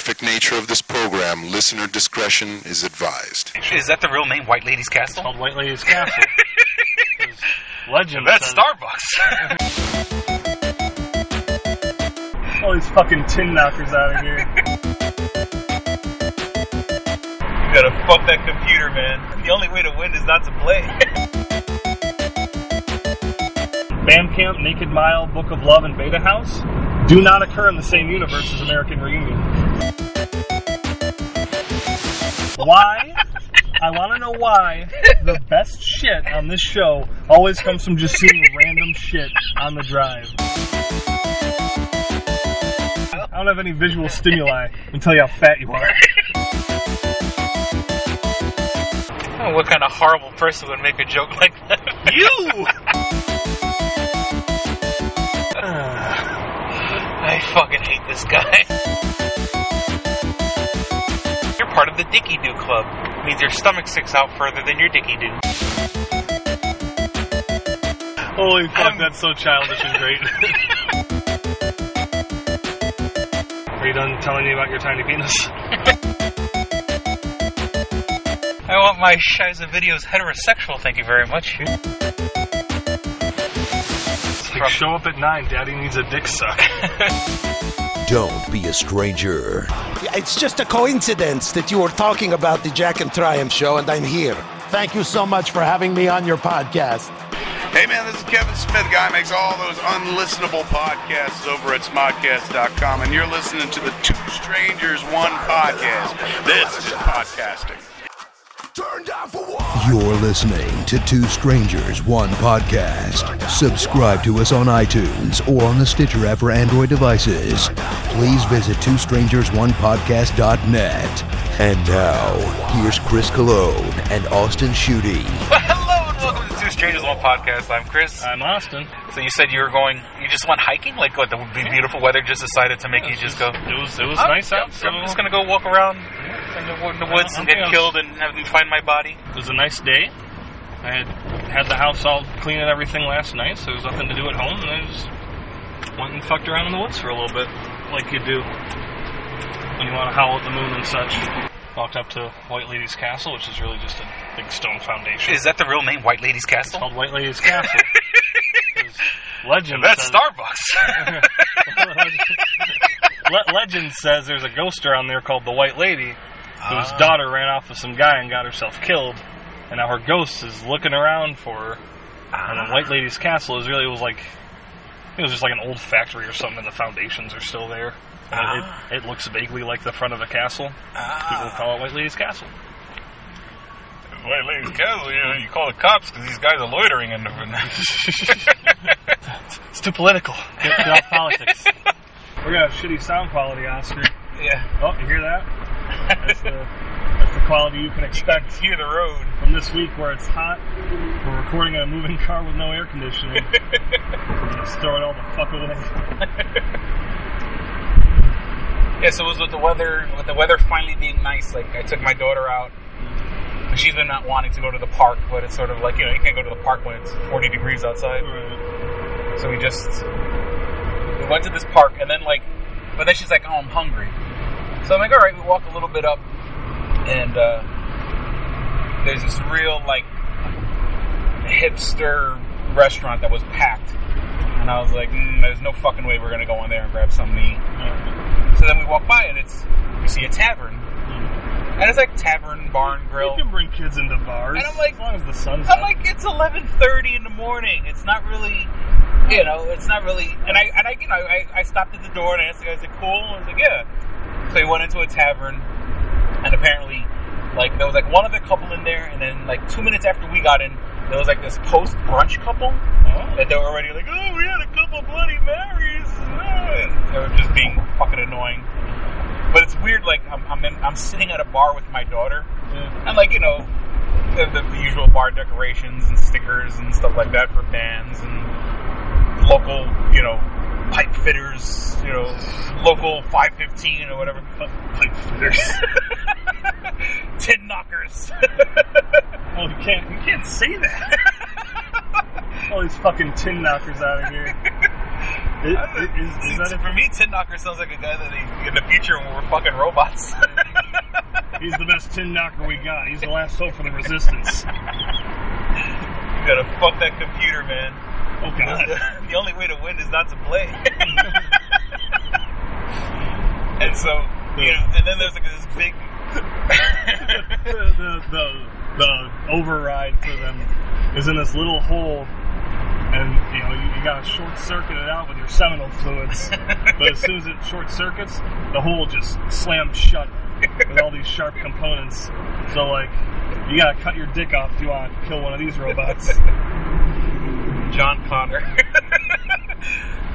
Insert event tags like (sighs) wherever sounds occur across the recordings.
graphic nature of this program, listener discretion is advised. Is that the real name, White Lady's Castle? called White Lady's Castle. (laughs) 'Cause Legend. That's Starbucks. (laughs) All these fucking tin knockers out of here. You gotta fuck that computer, man. The only way to win is not to play. (laughs) Band Camp, Naked Mile, Book of Love, and Beta House do not occur in the same universe as American Reunion. Why? I want to know why the best shit on this show always comes from just seeing random shit on the drive. I don't have any visual stimuli and tell you how fat you are. Oh, what kind of horrible person would make a joke like that? You! (sighs) I fucking hate this guy. Part of the Dicky Doo Club. means your stomach sticks out further than your Dicky Doo. Holy fuck, um, that's so childish and great. (laughs) Are you done telling me about your tiny penis? (laughs) I want my Shiza videos heterosexual, thank you very much. Like, show up at 9, daddy needs a dick suck. (laughs) Don't be a stranger. It's just a coincidence that you were talking about the Jack and Triumph show, and I'm here. Thank you so much for having me on your podcast. Hey man, this is Kevin Smith. Guy makes all those unlistenable podcasts over at smodcast.com, and you're listening to the Two Strangers One podcast. This is podcasting. You're listening to Two Strangers, One Podcast. Subscribe to us on iTunes or on the Stitcher app for Android devices. Please visit twostrangersonepodcast.net. And now, here's Chris Cologne and Austin Schutte. Hello and welcome to Two Strangers One Podcast. I'm Chris. I'm Austin. So you said you were going, you just went hiking? Like what, the beautiful weather just decided to make you just go, It was it was "Oh, nice out. I'm, I'm just gonna go walk around in the, in the woods and get killed and have them find my body. It was a nice day. I had had the house all clean and everything last night, so there was nothing to do at home, and I just went and fucked around in the woods for a little bit, like you do when you want to howl at the moon and such. Walked up to White Lady's Castle, which is really just a big stone foundation. Is that the real name, White Lady's It's Castle? called White Lady's Castle. (laughs) Legend That's says, Starbucks. (laughs) Legend says there's a ghost around there called the White Lady, whose Ah. daughter ran off with some guy and got herself killed, and now her ghost is looking around for her. And Ah. the White Lady's castle is really it was like it was just like an old factory or something. and The foundations are still there. And Ah. It, it looks vaguely like the front of a castle. People call it White Lady's Castle. White Lady's Castle, you know, you call the cops because these guys are loitering in the. (laughs) It's too political. Get, (laughs) get off politics. We're gonna have shitty sound quality, Oscar. yeah. Oh, you hear that? That's the, that's the quality you can expect Hear the road. from this week where it's hot. We're recording in a moving car with no air conditioning. (laughs) Just throw it all the fuck away. (laughs) Yeah, so it was with the weather, with the weather finally being nice. Like I took my daughter out. She's been not wanting to go to the park, but it's sort of like you know you can't go to the park when it's 40 degrees outside. So we just we went to this park, and then like, but then she's like, "Oh, I'm hungry." So I'm like, "All right." We walk a little bit up, and uh, there's this real like hipster restaurant that was packed, and I was like, mm, "There's no fucking way we're gonna go in there and grab something to eat." So then we walk by, and it's we see a tavern, and it's like tavern, barn, grill. You can bring kids into bars. And I'm like- as long as the sun's I'm out. like, it's 11:30 in the morning. It's not really, you know, it's not really. And I, and I, you know, I, I stopped at the door and I asked the guy, "Is it cool?" I was like, "Yeah." So he went into a tavern, and apparently, like there was like one other couple in there, and then like two minutes after we got in, there was like this post brunch couple oh. that they were already like, "Oh, we had a couple bloody Marys." And they were just being fucking annoying. But it's weird. Like I'm, I'm, in, I'm sitting at a bar with my daughter, and like you know, the, the, the usual bar decorations and stickers and stuff like that for bands and local, you know, pipe fitters, you know, local 515 or whatever. Pipe fitters. (laughs) Tin knockers. (laughs) Oh, you can't, you can't say that. (laughs) All these fucking tin knockers out of here. Is, is, is See, that for me, Tin Knocker sounds like a guy that in the future when we're fucking robots. He's the best tin knocker we got. He's the last hope for the resistance. you gotta fuck that computer, man. Oh (laughs) god. the only way to win is not to play. (laughs) and so, you know, and then there's like this big. (laughs) the, the, the, the override for them is in this little hole, and you know you, you gotta short circuit it out with your seminal fluids. but as soon as it short circuits, the hole just slams shut with all these sharp components. So like, you gotta cut your dick off if you want to kill one of these robots. John Connor. (laughs)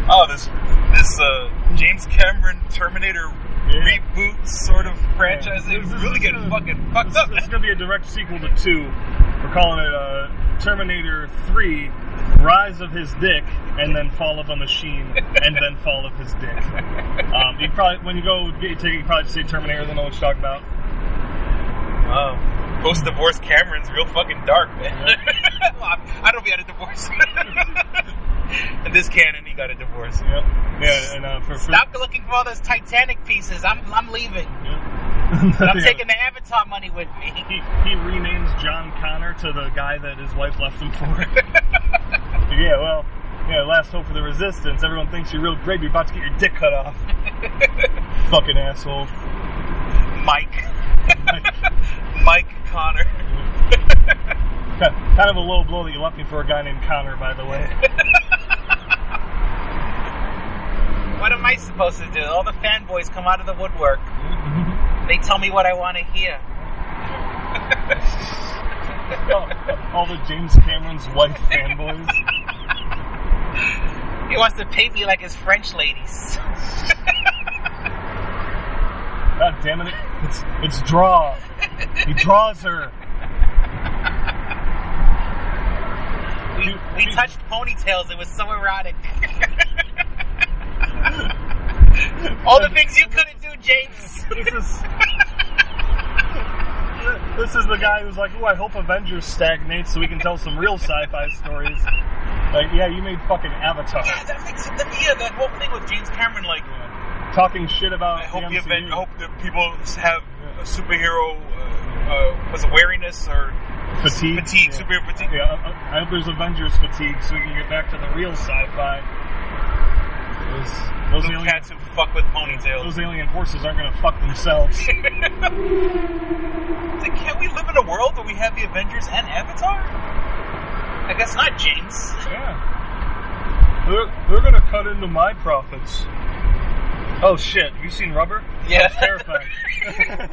oh, this this uh, James Cameron Terminator Yeah. reboot sort of franchise. Yeah. Is- really this getting is- fucking fucked It's, up. it's gonna be a direct sequel to two. We're calling it uh, Terminator Three: Rise of His Dick, and then Fall of a Machine, and then Fall of His Dick. Um, you probably when you go get your ticket, you probably just say Terminator. They know what you're talking about. Wow. Post divorce Cameron's real fucking dark, man. (laughs) well, I don't be at a divorce. (laughs) In this canon, he got a divorce. Yep. Yeah, and uh, for, for Stop looking for all those Titanic pieces. I'm I'm leaving. Yeah. (laughs) I'm taking the Avatar money with me. He, he renames John Connor to the guy that his wife left him for. yeah, well, yeah, last hope for the resistance. Everyone thinks you're real great. You're about to get your dick cut off. Fucking asshole. Mike. Mike Connor. kind of a low blow that you left me for a guy named Connor, by the way. What am I supposed to do? All the fanboys come out of the woodwork. They tell me what I want to hear. all, all the James Cameron's wife fanboys. (laughs) He wants to paint me like his French ladies. God damn it! It's it's draw. He draws her. We, we touched ponytails. It was so erotic. (laughs) All the things you couldn't do, James. This is. This is the guy who's like, "Oh, I hope Avengers stagnates so we can tell some real sci-fi stories." Like, yeah, you made fucking Avatar. Yeah, that makes it. The, Yeah, that whole thing with James Cameron, like, Talking shit about I hope the MCU. event. I hope that people have a superhero. Uh, uh, was wariness or fatigue. fatigue? Yeah. Superhero fatigue. Yeah, I I hope there's Avengers fatigue so we can get back to the real sci-fi. Those, those, alien, cats who fuck with ponytails. those alien horses aren't gonna fuck themselves. (laughs) Like, can't we live in a world where we have the Avengers and Avatar? I guess not, James. yeah. They're, they're gonna cut into my profits. Oh shit, have you seen rubber? Yeah. That's terrifying. (laughs)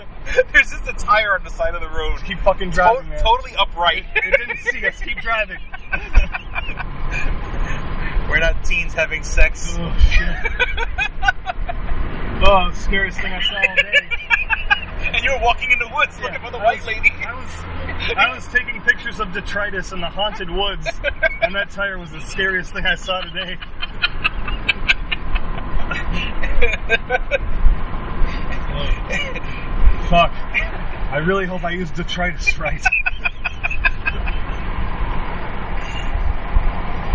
There's just a tire on the side of the road. Keep fucking To- driving, man. totally upright. It didn't see us. Keep driving. (laughs) We're not teens having sex. Oh shit. oh, scariest thing I saw all day. (laughs) And you were walking in the woods looking for the I white was- lady. I was, I was taking pictures of detritus in the haunted woods, and that tire was the scariest thing I saw today. (laughs) Fuck. I really hope I used detritus right.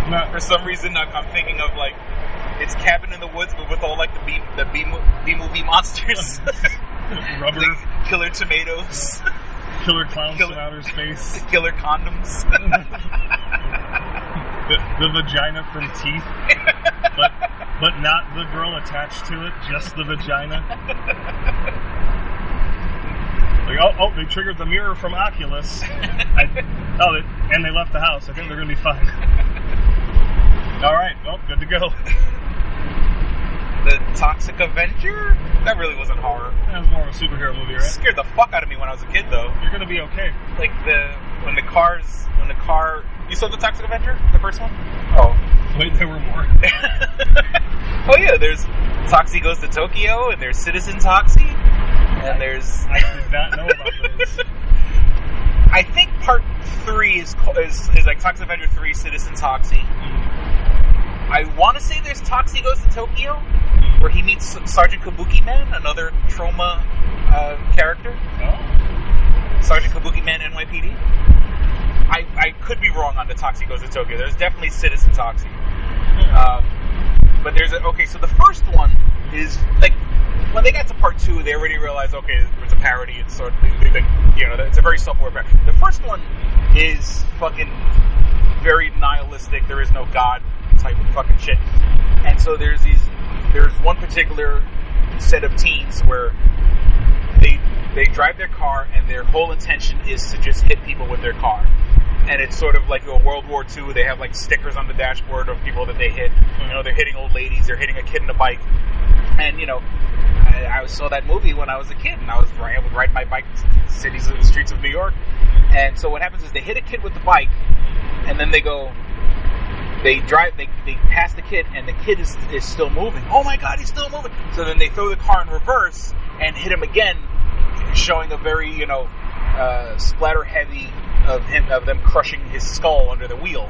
Not, For some reason, I'm, I'm thinking of like it's Cabin in the Woods, but with all like the B the B, B movie monsters, (laughs) rubber, like killer tomatoes, killer clowns Killer- from outer space, (laughs) killer condoms. the, the vagina from teeth, but but not the girl attached to it, just the vagina. (laughs) Like, oh, oh, they triggered the mirror from Oculus. I, oh, they, and they left the house. I think they're going to be fine. (laughs) All right, well, good to go. The Toxic Avenger. That really wasn't horror. That was more of a superhero movie, It right? scared the fuck out of me when I was a kid, though. You're going to be okay. Like the when the cars when the car. You saw the Toxic Avenger, the first one? Oh. Wait, there were more. (laughs) oh yeah, there's Toxie goes to Tokyo, and there's Citizen Toxie, and there's I did not know about those. (laughs) I think part three is co- is, is like Toxic Avenger three, Citizen Toxie. Mm-hmm. I want to say there's Toxie goes to Tokyo, where he meets Sergeant Kabuki Man, another Troma uh, character. Oh, Sergeant Kabuki Man NYPD. I, I could be wrong on the Toxie goes to Tokyo. There's definitely Citizen Toxie. Um, but there's a, okay. So the first one is like when they got to part two, they already realized okay, it's a parody. It's sort of you know it's a very self-aware parody. The first one is fucking very nihilistic. There is no God type of fucking shit. And so there's these there's one particular set of teens where they they drive their car and their whole intention is to just hit people with their car. And it's sort of like a World War II. They have like stickers on the dashboard of people that they hit. You know, they're hitting old ladies. They're hitting a kid in a bike. And you know, I, I saw that movie when I was a kid, and I was I would ride my bike cities and the streets of New York. And so what happens is they hit a kid with the bike, and then they go, they drive, they, they pass the kid, and the kid is, is still moving. Oh my god, he's still moving! So then they throw the car in reverse and hit him again, showing a very you know uh, splatter heavy of him of them crushing his skull under the wheel.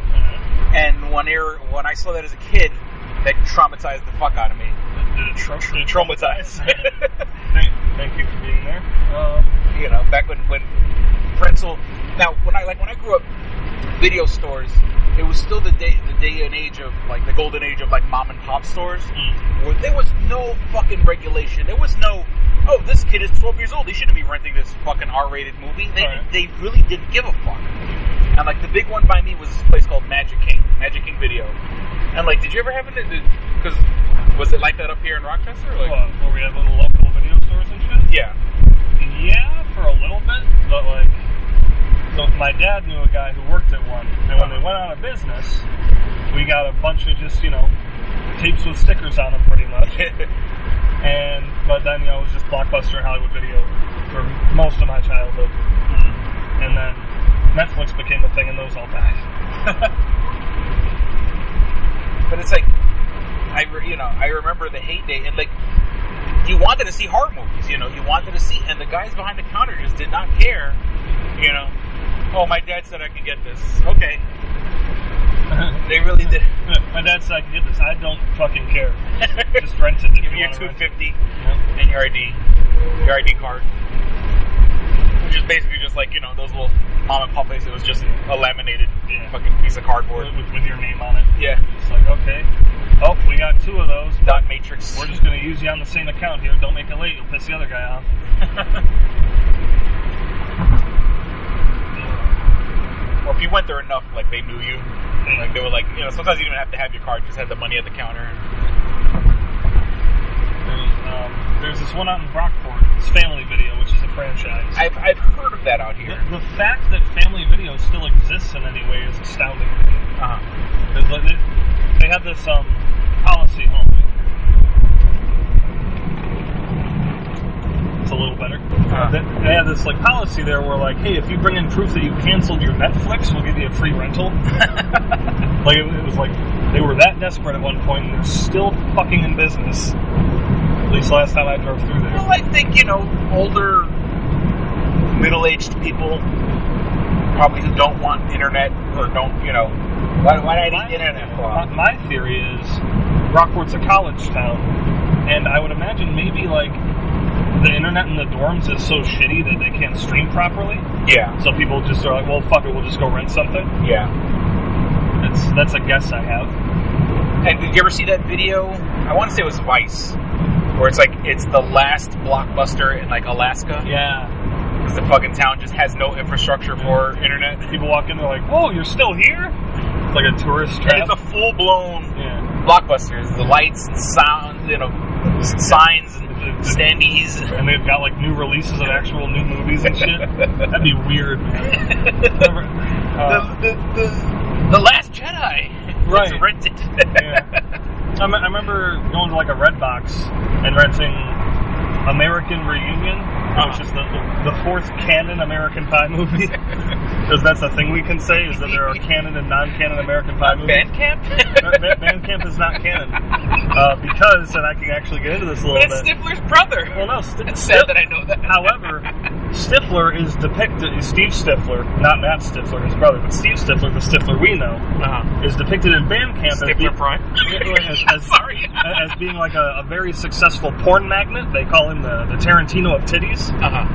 And when I when I saw that as a kid, that traumatized the fuck out of me. Did it, tr- did it Traumatized. (laughs) thank, thank you for being there. Um, you know, back when when Pretzel. Now, when I like when I grew up, video stores. It was still the day the day and age of like the golden age of like mom and pop stores, mm. where there was no fucking regulation. There was no, oh, this kid is 12 years old. He shouldn't be renting this fucking R-rated movie. They Right. they really didn't give a fuck. And like the big one by me was this place called Magic King, Magic King Video. And like, did you ever have it? Because was it like that up here in Rochester? Like, where we have little local video stores and shit? yeah. Yeah, for a little bit, but like, so my dad knew a guy who worked at one, and when they went out of business, we got a bunch of just you know tapes with stickers on them, pretty much. (laughs) and but then you know it was just blockbuster Hollywood Video for most of my childhood, mm-hmm. and then Netflix became a thing, and those all died. (laughs) But it's like, I re- you know I remember the heyday and like you wanted to see horror movies, you know, you wanted to see, and the guys behind the counter just did not care, you know. Oh, my dad said I could get this. Okay, (laughs) they really did. my dad said I could get this. I don't fucking care. (laughs) Just rent it. if Give you me your two fifty and your ID, your ID card, which is basically just like you know those little mom and pop places. It was just a laminated Yeah. fucking piece of cardboard. With, with your name on it. Yeah, It's like okay. Oh, we got two of those. dot matrix. We're just gonna use you on the same account here. Don't make it late. You'll piss the other guy off. (laughs) or if you went there enough, like they knew you. Like they were like, you know, sometimes you didn't have to have your card; you just had the money at the counter. There's, um, there's this one out in Brockport. It's Family Video, which is a franchise. I've I've heard of that out here. the fact that Family Video still exists in any way is astounding. to. Uh-huh. They, they had this um, policy. On. It's a little better. Uh. They, they had this like policy there where like, hey, if you bring in proof that you canceled your Netflix, we'll give you a free rental. (laughs) like it, it was like they were that desperate at one point, and they're still fucking in business. At least last time I drove through there. Well, I think you know older, middle-aged people probably who don't want internet or don't you know why why I need internet for? My, my theory is Brockport's a college town, and I would imagine maybe like the internet in the dorms is so shitty that they can't stream properly. Yeah, So people just are like, well, fuck it, we'll just go rent something. yeah. That's that's a guess I have. And did you ever see that video? I want to say it was Vice, where it's like it's the last blockbuster in like Alaska Yeah. because the fucking town just has no infrastructure for internet. People walk in, they're like, whoa, you're still here? It's like a tourist And trap. it's a full-blown yeah. blockbuster. There's the lights and sounds, you know, signs and standees. And they've got like new releases of actual new movies and shit. That'd be weird, man. Never- uh, the, the, the, the Last Jedi. Right. It's rented. Yeah. I, me- I remember going to like a Redbox and renting American Reunion, which is the, the, the fourth canon American Pie movie. (laughs) Because that's a thing we can say is that there are canon and non-canon American Pie movies. Band Camp? Ba- Ba- Band Camp is not canon uh, because, and I can actually get into this a little but it's bit. Stifler's brother. Well, no, St- It's sad that I know that. However, Stifler is depicted. Steve Stifler, not Matt Stifler, his brother, but Steve Stifler, the Stifler we know, Uh-huh. is depicted in Band Camp as, Prime. (laughs) as, as, (laughs) Sorry. as being like a, a very successful porn magnet. They call him the, the Tarantino of titties, Uh-huh.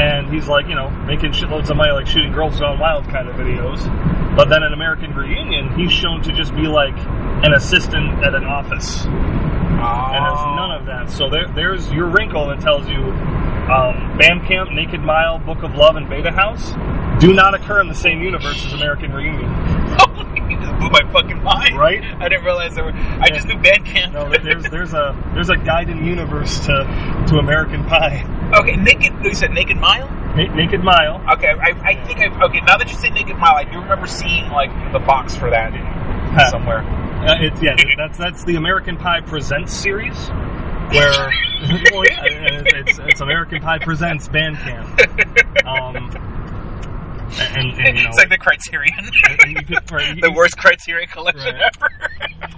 and he's like you know making shitloads of money, like shooting girls gone wild kind of videos. But then in American Reunion, he's shown to just be like an assistant at an office. And there's Oh. none of that. So there, there's your wrinkle that tells you um, Band Camp, Naked Mile, Book of Love, and Beta House do not occur in the same universe as American Reunion. (laughs) just blew my fucking mind. Right? I didn't realize there were. I just knew Band Camp. No, there's there's a there's a guided universe to to American Pie. okay, Naked. You said Naked Mile. Na- Naked Mile. Okay, I, I think I. Okay, now that you say Naked Mile, I do remember seeing like the box for that somewhere. Uh, it's yeah, that's that's the American Pie Presents series, where (laughs) well, yeah, it's, it's American Pie Presents Bandcamp. (laughs) Um, (laughs) (laughs) and, and you know, it's like the Criterion, could- right, (laughs) the can- worst Criterion collection Right. ever.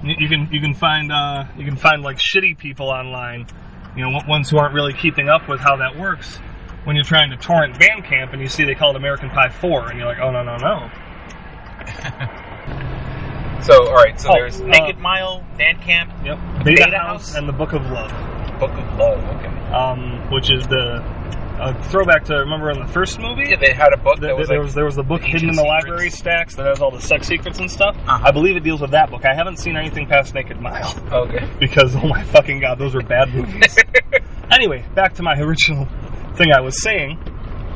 you you can you can find uh, you can find like shitty people online, you know, ones who aren't really keeping up with how that works. When you're trying to torrent Band Camp and you see they call it American Pie Four, and you're like, oh no no no. So, all right. So Oh, there's uh, Naked Mile, Band Camp, Yep. Beta, Beta House, House? and the Book of Love. Book of Love. Okay. um, which is the uh, throwback to remember in the first movie. Yeah, they had a book Th- that was there like was there was the book hidden in the Secrets. library stacks that has all the sex secrets and stuff. Uh-huh. I believe it deals with that book. I haven't seen anything past Naked Mile okay. (laughs) because oh my fucking god, those are bad movies. (laughs) anyway, back to my original thing I was saying.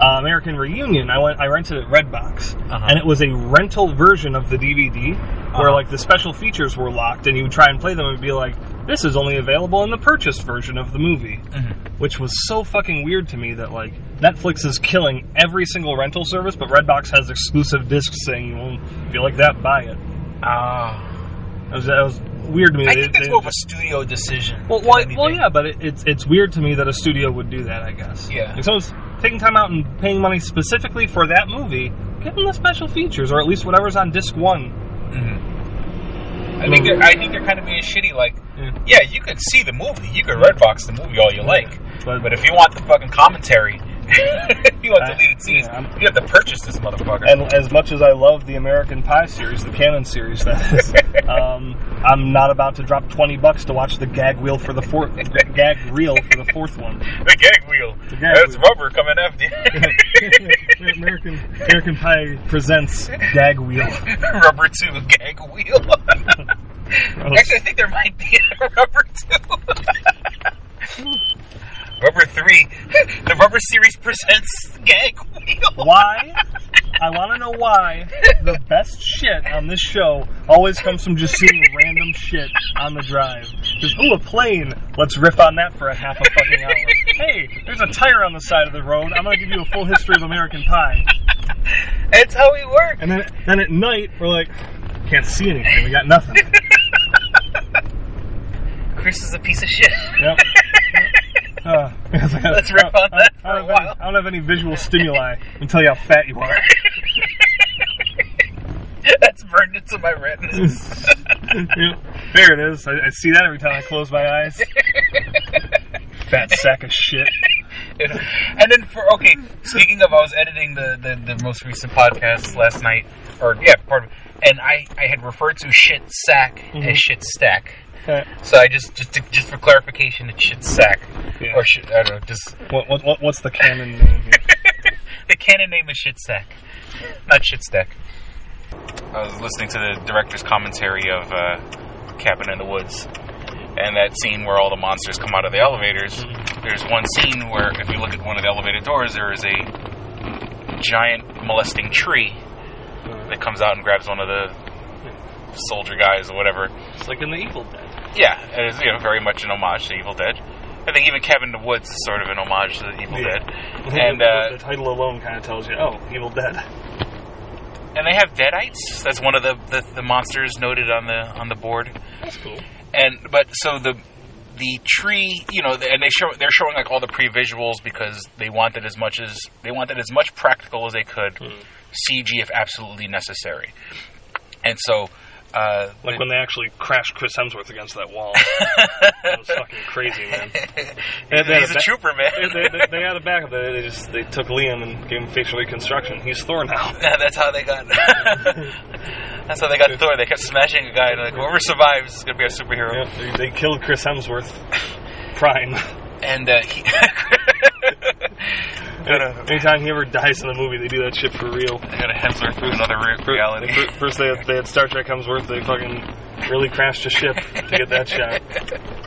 Uh, American Reunion. I went. I rented at Redbox, Uh-huh. and it was a rental version of the DVD, where Uh-huh. like the special features were locked, and you would try and play them and be like, "This is only available in the purchased version of the movie," Mm-hmm. which was so fucking weird to me that like Netflix is killing every single rental service, but Redbox has exclusive discs saying, "Well, if you like that, buy it." Ah. That was, that was weird to me. I They- think that's they more of a studio decision. well, well, well, yeah, but it, it's it's weird to me that a studio would do that. I guess. Yeah. If someone's taking time out and paying money specifically for that movie, give them the special features, or at least whatever's on disc one. I think they're. I think they're kind of being shitty. Like, Yeah. yeah, you could see the movie. You could Redbox the movie all you like. But- But if you want the fucking commentary, (laughs) you want I- deleted scenes, yeah, you have to purchase this motherfucker. And as much as I love the American Pie series, the canon series, that is, (laughs) um, I'm not about to drop twenty bucks to watch the gag wheel for the fourth (laughs) gag reel for the fourth one. the gag wheel. The gag That's wheel. rubber coming after you. American American Pie presents gag wheel. rubber two gag wheel. Actually, I think there might be a rubber two. Rubber three. (laughs) The rubber series presents gag wheel. Why? (laughs) I want to know why the best shit on this show always comes from just seeing random shit on the drive. Just, ooh, a plane. Let's riff on that for a half a fucking hour. (laughs) Hey, there's a tire on the side of the road. I'm going to give you a full history of American Pie. That's how we work. And then, then at night, we're like, can't see anything. We got nothing. Chris is a piece of shit. Yep. Uh, (laughs) like, Let's riff on that I don't, any. I don't have any visual stimuli and tell you how fat you are. (laughs) That's burned into my retinas. (laughs) Yeah, there it is. I, I see that every time I close my eyes. Fat sack of shit. and then for okay, speaking of, I was editing the, the, the most recent podcast last night, or yeah, part of, and I, I had referred to shit sack as shit stack. Uh, So I just just to, just for clarification, it should sack Yeah. or shit. I don't know. Just what, what, what, what's the canon name here? (laughs) the canon name is shit stack, not shit stack. I was listening to the director's commentary of uh, Cabin in the Woods, and that scene where all the monsters come out of the elevators. There's one scene where, if you look at one of the elevator doors, there is a giant molesting tree that comes out and grabs one of the soldier guys or whatever. It's like in The Evil Dead. Yeah, it is you know very much an homage to Evil Dead. I think even Cabin in the Woods is sort of an homage to the Evil Yeah. Dead. (laughs) And the, uh, the title alone kind of tells you, oh, Evil Dead. and they have deadites. That's one of the, the, the monsters noted on the on the board. That's cool. And but so the the tree, you know, and they show they're showing like all the pre visuals because they wanted as much as they wanted as much practical as they could, CG if absolutely necessary. And so, uh, Like when they actually crashed Chris Hemsworth against that wall. (laughs) that was fucking crazy, man. (laughs) They- they he's a ba- trooper, man. They, they, they, had a backup. They, they just they took Liam and gave him facial reconstruction. He's Thor now. (laughs) Yeah, that's how they got. that's how they got Thor. They kept smashing a guy, and like whoever survives is gonna be a superhero. Yeah, they, they killed Chris Hemsworth. Prime. And uh, he, Anytime he ever dies in a movie, they do that shit for real. they got a Hemsworth through another re- reality. Fir- First they had, they had Star Trek Hemsworth. They fucking really crashed a ship to get that shot. (laughs)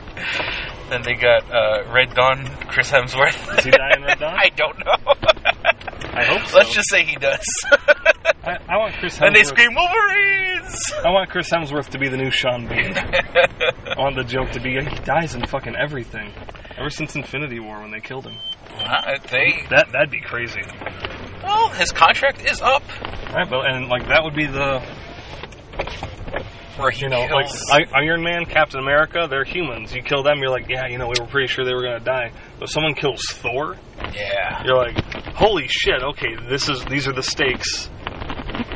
Then they got uh, Red Dawn, Chris Hemsworth. Does he die in Red Dawn? (laughs) I don't know. I hope so. Let's just say he does. (laughs) I, I want Chris Hemsworth. and they scream Wolverines. I want Chris Hemsworth to be the new Sean Bean. I want the joke to be he dies in fucking everything. Ever since Infinity War when they killed him. Uh, they That that'd be crazy. well, his contract is up. Right, but and like that would be the Where he you know kills. like I- Iron Man, Captain America, they're humans. You kill them, you're like, yeah, you know, we were pretty sure they were gonna die. But if someone kills Thor, yeah. you're like, holy shit, okay, this is these are the stakes.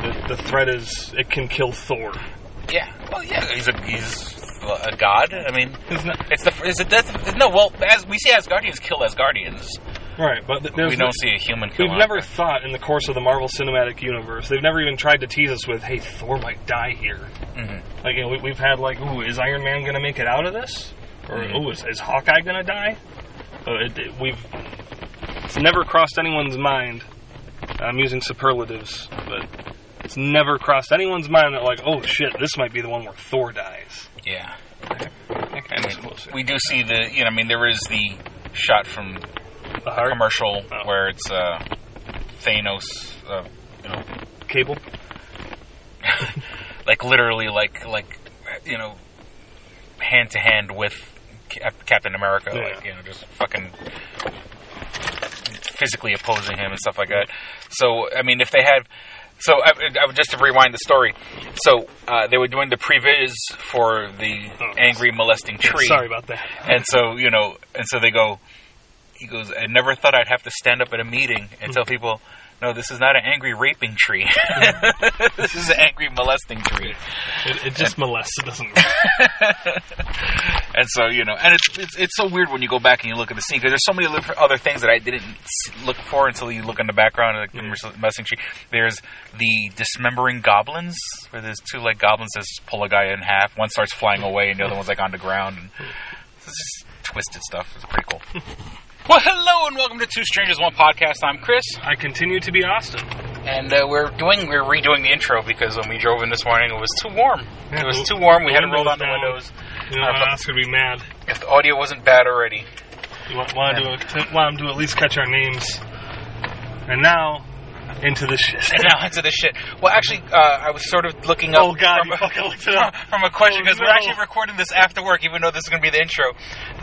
The, the threat is it can kill Thor. Yeah. Well, yeah. He's a he's a god. I mean, it's the is it that's, no. Well, as we see Asgardians kill Asgardians, right, but th- there's we don't see a human. We've never thought in the course of the Marvel Cinematic Universe, they've never even tried to tease us with, hey, Thor might die here. Mhm. Like, you know, we, we've had, like, ooh, is Iron Man going to make it out of this? Or, Mm-hmm. ooh, is, is Hawkeye going to die? Uh, it, it- we've. It's never crossed anyone's mind. I'm using superlatives, but it's never crossed anyone's mind that, like, oh shit, this might be the one where Thor dies. Yeah. I mean, we do see the you know I mean there is the shot from the heart commercial Oh. where it's uh, Thanos, uh, you know, cable. (laughs) like literally like like you know hand to hand with Cap- Captain America, Yeah. like you know just fucking physically opposing him and stuff like that. So I mean, if they had. So, I, I, just to rewind the story, so uh, they were doing the previs for the Oh, angry molesting tree. Sorry about that. And so, you know, and so they go, he goes, I never thought I'd have to stand up at a meeting and tell hmm. people, no, this is not an angry raping tree. Hmm. (laughs) this is an angry molesting tree. It, it just molests. It doesn't. (laughs) And so, you know, and it's, it's it's so weird when you go back and you look at the scene because there's so many other- things that I didn't look for until you look in the background of the hmm. molesting tree. There's the dismembering goblins, where there's two like goblins that just pull a guy in half. One starts flying away, and the other one's like on the ground. And it's just twisted stuff. It's pretty cool. (laughs) Well, hello and welcome to Two Strangers One Podcast. I'm Chris, I continue to be Austin. and uh, we're doing we're redoing the intro because when we drove in this morning, it was too warm. Yeah, it was too warm. We had to roll down the down. windows. You know, Uh, Oscar would be mad. If the audio wasn't bad already, You want, want, to do a, want to at least catch our names. And now, into the shit. (laughs) now into the shit. Well, actually, uh, I was sort of looking up. Oh, God, from, fucking from, (laughs) from a question Oh, because we're actually recording this after work, even though this is going to be the intro.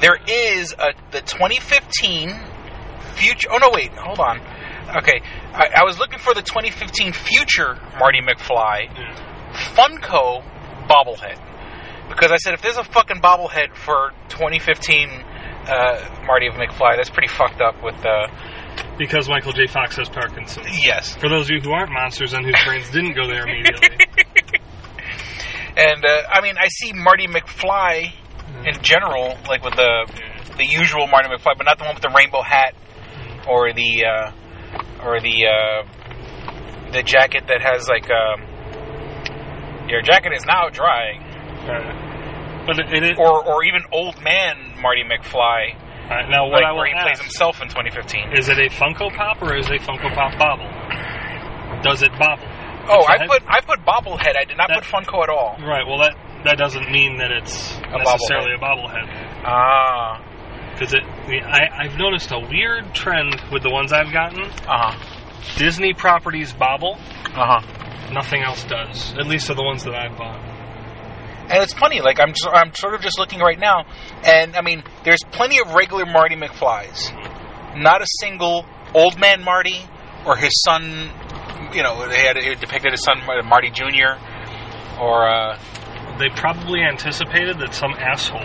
There is a the 2015 future. Oh no, wait, hold on. Okay, I, I was looking for the 2015 future Marty McFly Funko bobblehead because I said if there's a fucking bobblehead for 2015 uh, Marty of McFly, that's pretty fucked up. With uh, Because Michael J. Fox has Parkinson's. yes, For those of you who aren't monsters and whose brains didn't go there immediately. (laughs) And uh, I mean, I see Marty McFly in general, like with the the usual Marty McFly, but not the one with the rainbow hat or the uh, or the uh, the jacket that has like um, your jacket is now drying, Uh, but it, it, or or even old man Marty McFly, now what like I will where he plays himself in 2015. is it a Funko Pop or is it a Funko Pop bobble? Does it bobble? Oh, a I put I put bobblehead. I did not That- put Funko at all. Right, well that that doesn't mean that it's necessarily a bobblehead. Ah, Because it, I, I've noticed a weird trend with the ones I've gotten. uh huh, Disney properties bobble, uh huh. nothing else does. At least of the ones that I've bought. And it's funny, like I'm, I'm sort of just looking right now, and I mean, there's plenty of regular Marty McFlys, not a single old man Marty or his son. You know, they had it depicted his son Marty Jr. or uh, They probably anticipated that some asshole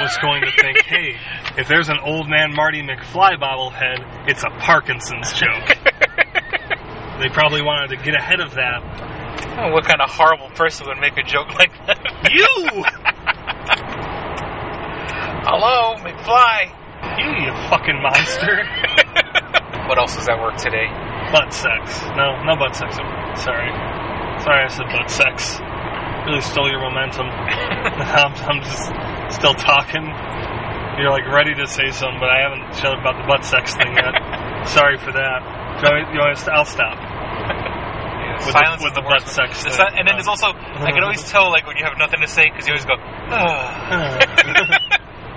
was going to think, (laughs) hey, if there's an old man Marty McFly bobblehead, it's a Parkinson's joke. (laughs) they probably wanted to get ahead of that. Oh, what kind of horrible person would make a joke (laughs) like that? You! Hello, McFly. You, you fucking monster. (laughs) What else is at work today? butt sex. No, no butt sex. Sorry. Sorry I said butt sex. Really stole your momentum. (laughs) I'm, I'm just still talking. You're like ready to say something, but I haven't shut about the butt sex thing yet. Sorry for that. Do you want me- you want to- I'll stop. With Silence the, with the the butt sex. The si- and then there's also I can always tell like when you have nothing to say because you always go. "Ugh."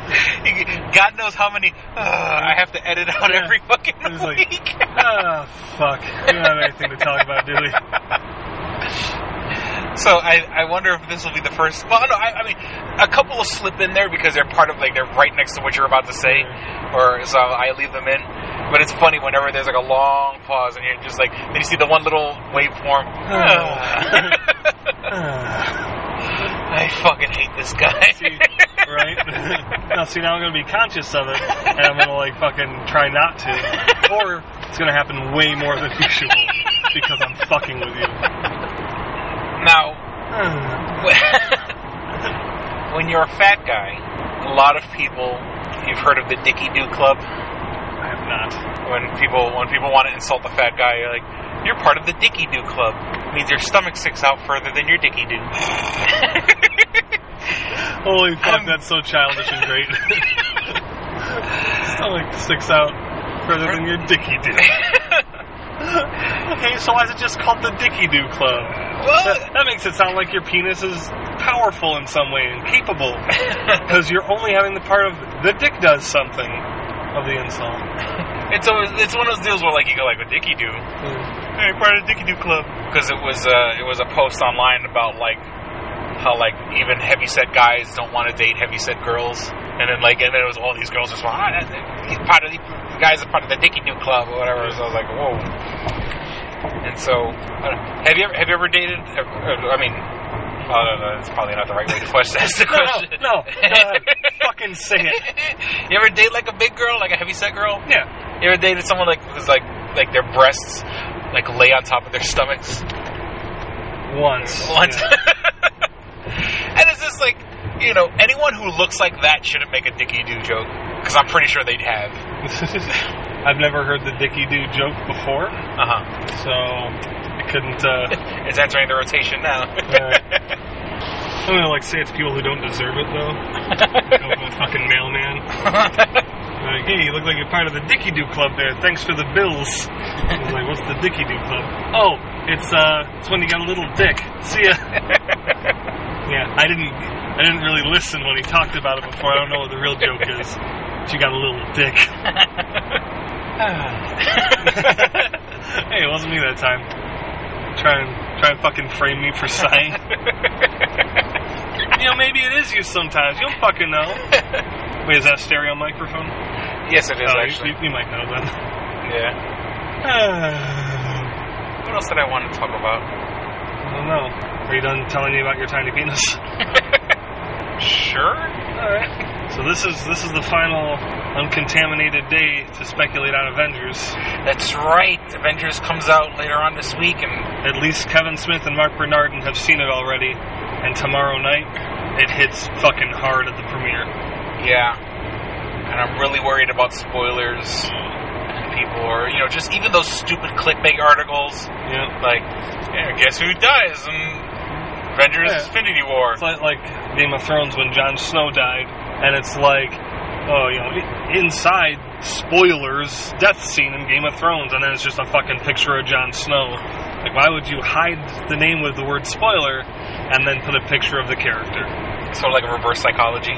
(laughs) God knows how many I have to edit out Yeah. every fucking It's like- week. Ah, fuck. We don't have anything to talk about, do we? (laughs) So I, I wonder if this will be the first. Well, no, I, I mean, a couple will slip in there because they're part of like they're right next to what you're about to say, or so I leave them in. But it's funny whenever there's like a long pause and you're just like, then you see the one little waveform. (sighs) Oh. (sighs) (laughs) I fucking hate this guy. See, right? (laughs) now, see, now I'm going to be conscious of it, and I'm going to, like, fucking try not to. Or it's going to happen way more than usual because I'm fucking with you. Now, (laughs) when you're a fat guy, a lot of people, you've heard of the Dicky Doo Club. I have not. when people when people want to insult the fat guy, you're like, you're part of the Dicky Doo Club. It means your stomach sticks out further than your Dicky Doo. (laughs) Holy fuck, Um, that's so childish and great. (laughs) Stomach sticks out further than your dicky do. okay, so why is it just called the Dicky Doo Club? That, that makes it sound like your penis is powerful in some way and capable. (laughs) Because you're only having the part of the dick does something of the insult. (laughs) it's always, it's one of those deals where like you go like, a Dicky Doo. Hey, part of the Dicky Doo Club. Because it was uh, it was a post online about like how like even heavyset guys don't want to date heavyset girls, and then like and then it was all these girls just want ah, he's part of the, the guys are part of the Dicky Doo Club or whatever. So I was like, whoa. And so, I don't know. have you ever have you ever dated? uh, uh, I mean, oh, no, no, that's probably not the right way to question. Ask the No, question. no, (laughs) fucking say it. you ever date like a big girl, like a heavyset girl? Yeah. You ever dated someone like who's like like their breasts like lay on top of their stomachs? Once. Once. Yeah. (laughs) and it's just like, you know, anyone who looks like that shouldn't make a Dicky Doo joke. Because I'm pretty sure they'd have. (laughs) I've never heard the Dicky Doo joke before, Uh huh. so I couldn't. Uh, (laughs) It's entering the rotation now. I'm gonna like say it's people who don't deserve it though. (laughs) Go with a fucking mailman. Like, hey, you look like you're part of the Dicky Doo Club there. Thanks for the bills. I was like, what's the Dicky Doo Club? Oh, it's uh, it's when you got a little dick. See ya. Yeah, I didn't, I didn't really listen when he talked about it before. I don't know what the real joke is. She got a little dick. (laughs) (sighs) hey, it wasn't me that time. Try and try and fucking frame me for sighing. you know, maybe it is you sometimes. You don't fucking know. (laughs) Wait, is that a stereo microphone? yes, it is Oh, actually. you, you might know then. Yeah. (sighs) What else did I want to talk about? I don't know. Are you done telling me about your tiny penis? (laughs) Sure. All right. So this is this is the final uncontaminated day to speculate on Avengers. That's right. Avengers comes out later on this week, and At least Kevin Smith and Marc Bernardin have seen it already, and tomorrow night it hits fucking hard at the premiere. yeah. And I'm really worried about spoilers. And people or you know, just even those stupid clickbait articles, Yeah. like, yeah, guess who dies in Avengers Yeah. Infinity War? It's like, like Game of Thrones when Jon Snow died, and it's like, oh, you know, inside spoilers, death scene in Game of Thrones, and then it's just a fucking picture of Jon Snow. Like, why would you hide the name with the word spoiler and then put a picture of the character? Sort of like a reverse psychology.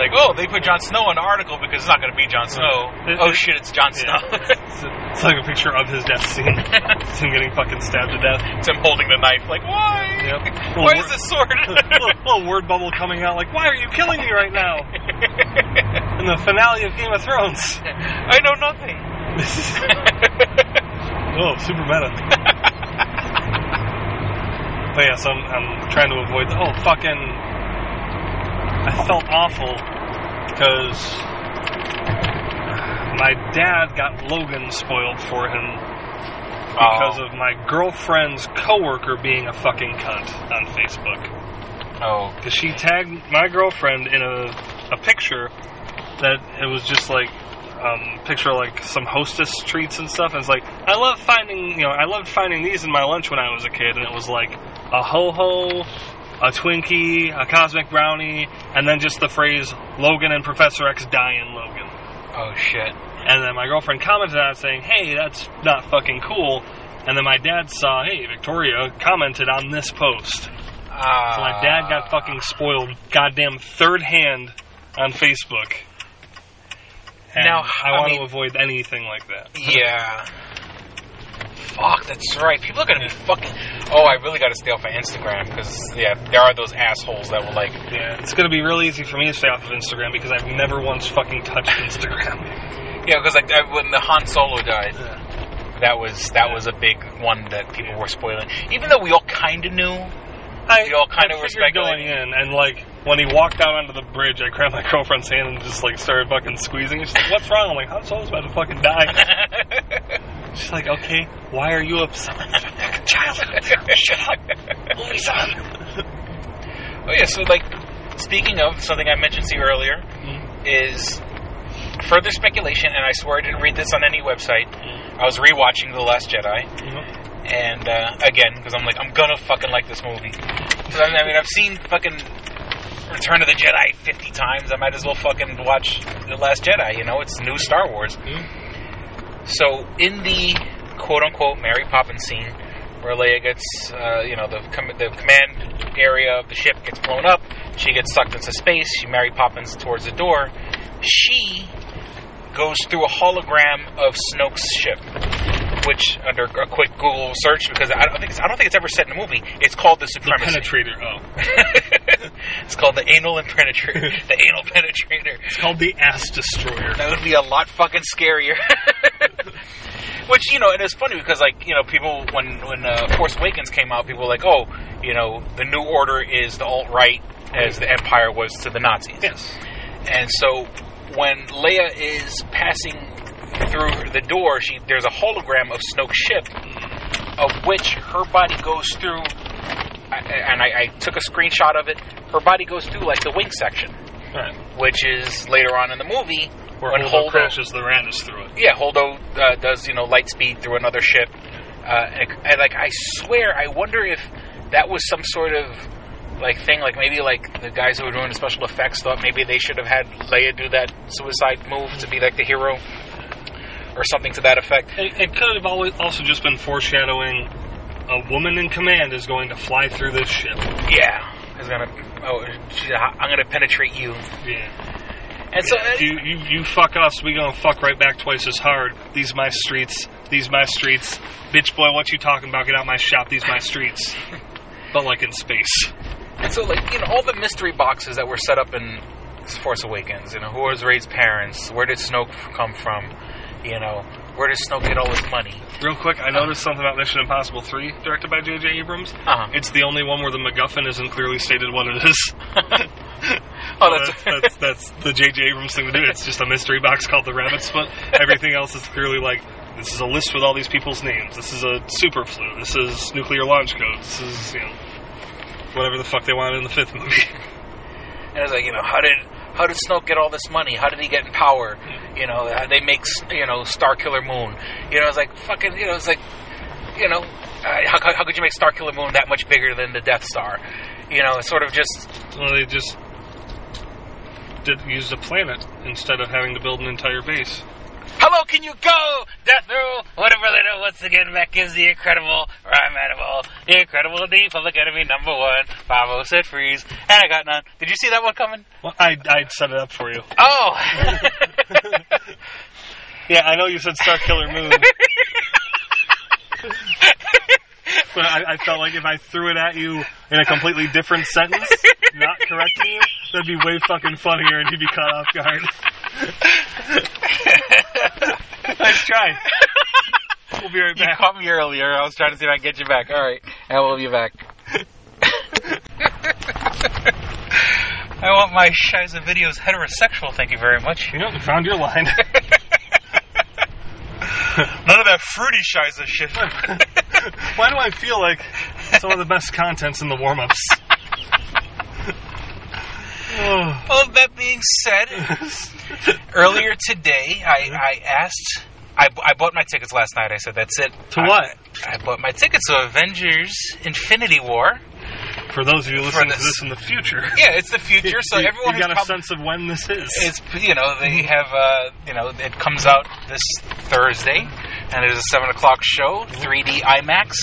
Like, oh, they put Jon Snow in the article because it's not going to be Jon Snow. Oh it- shit, it's Jon. Snow. It's, it's like a picture of his death scene. (laughs) it's him getting fucking stabbed to death. it's him holding the knife. Like, why? Yep. (laughs) Why Little is this sword? (laughs) little, little word bubble coming out like, why are you killing me right now? In the finale of Game of Thrones. I know nothing. Oh, super meta. but yeah, so I'm, I'm trying to avoid the. Oh, fucking. I felt awful because my dad got Logan spoiled for him because oh. of my girlfriend's coworker being a fucking cunt on Facebook. Oh, Because she tagged my girlfriend in a, a picture that it was just like um, picture like some hostess treats and stuff. And it's like I love finding you know I loved finding these in my lunch when I was a kid, and it was like a ho ho, a Twinkie, a cosmic brownie, and then just the phrase Logan and Professor X die in Logan. oh shit. And then my girlfriend commented on it saying, "Hey, that's not fucking cool." And then my dad saw, hey, Victoria commented on this post. Uh, So my dad got fucking spoiled, goddamn third hand on Facebook. And Now, I, I want mean- to avoid anything like that. Yeah. Fuck, that's right. People are gonna be fucking. Oh, I really gotta stay off of Instagram because yeah, there are those assholes that will like. Yeah, it's gonna be really easy for me to stay off of Instagram because I've never once fucking touched (laughs) Instagram. Yeah, because like I- when the Han Solo died, that was that was a big one that people were spoiling. Even though we all kind of knew. I, We all kind of were figured going in, and like when he walked out onto the bridge, I grabbed my (laughs) girlfriend's hand and just like started fucking squeezing. She's like, "What's wrong?" I'm like, "Han Solo's about to fucking die." (laughs) She's like, "Okay, why are you upset?" (laughs) There's a fucking child. Shut up. Movie's on. Oh yeah, so like speaking of something I mentioned to you earlier mm-hmm. is further speculation, and I swear I didn't read this on any website. Mm-hmm. I was rewatching The Last Jedi, mm-hmm. and uh, again because I'm like I'm gonna fucking like this movie. I mean, I mean, I've seen fucking Return of the Jedi 50 times. I might as well fucking watch The Last Jedi. You know, it's new Star Wars. So in the quote unquote Mary Poppins scene, where Leia gets, uh, you know, the com- the command area of the ship gets blown up, she gets sucked into space. She Mary Poppins towards the door. She goes through a hologram of Snoke's ship, which under a quick Google search, because I don't think it's, I don't think it's ever said in the movie. It's called the The penetrator. Oh, (laughs) it's called the anal and penetrator. (laughs) the anal penetrator. it's called the ass destroyer. That would be a lot fucking scarier. (laughs) Which you know, and it's funny because like you know, people when when uh, Force Awakens came out, people were like, oh, you know, the New Order is the alt right as the Empire was to the Nazis. Yes. And so when Leia is passing through the door, she there's a hologram of Snoke's ship, of which her body goes through. And I, I took a screenshot of it. Her body goes through like the wing section, Right. which is later on in the movie Where when Holdo Holdo crashes the Raddus through it. yeah, Holdo uh, does you know light speed through another ship, uh, and, and like I swear, I wonder if that was some sort of like thing, like maybe like the guys who were doing the special effects thought maybe they should have had Leia do that suicide move to be like the hero, or something to that effect. It, it could have always also just been foreshadowing a woman in command is going to fly through this ship. Yeah, is gonna. Oh, I'm gonna penetrate you, Yeah. and so uh, you, you you fuck us, we gonna fuck right back twice as hard. These my streets. These my streets. Bitch boy, what you talking about? Get out my shop. These my streets. (laughs) But like in space. And so, like, you know, all the mystery boxes that were set up in Force Awakens, you know, who was Rey's parents? Where did Snoke come from? You know, where did Snoke get all his money? Real quick, I noticed something about Mission Impossible 3, directed by J.J. Abrams. Uh-huh. It's the only one where the MacGuffin isn't clearly stated what it is. (laughs) (laughs) Oh, that's- that's, that's the J.J. Abrams thing to do. It's just a mystery box called the Rabbit's Foot. Everything else is clearly like, this is a list with all these people's names. This is a super flu. This is nuclear launch codes. This is, you know, whatever the fuck they wanted in the fifth movie. And it's like, you know, how did how did Snoke get all this money? How did he get in power? You know, how they make you know Star Killer Moon. You know, it's like fucking. You know, it's like, you know, uh, how, how could you make Star Killer Moon that much bigger than the Death Star? You know, it's sort of just Well, they just did use a planet instead of having to build an entire base. Hello, can you go? Death Row, what a brother know once again back is the incredible rhyme animal. The incredible the public enemy number one. Five oh said freeze. And I got none. Did you see that one coming? Well, I I set it up for you. Oh (laughs) Yeah, I know you said Star Killer Moon. (laughs) but I, I felt like if I threw it at you in a completely different sentence, not correcting you, that'd be way fucking funnier and you'd be caught off guard. Nice try. We'll be right back. You back. caught me earlier. I was trying to see if I can get you back. All right, I will be back. (laughs) I want my Shiza videos heterosexual. Thank you very much. You know, you found your line. (laughs) None of that fruity Shiza shit. (laughs) Why do I feel like some of the best content's in the warm-ups? (sighs) Well, that being said, (laughs) earlier today I, I asked. I, I bought my tickets last night. I said that's it. To I- what? I bought my tickets to Avengers: Infinity War. For those of you listening to this- this in the future, (laughs) Yeah, it's the future, so you, everyone you has got a prob- sense of when this is. It's you know they (laughs) have uh, you know it comes out this Thursday, and it is a seven o'clock show, 3D IMAX.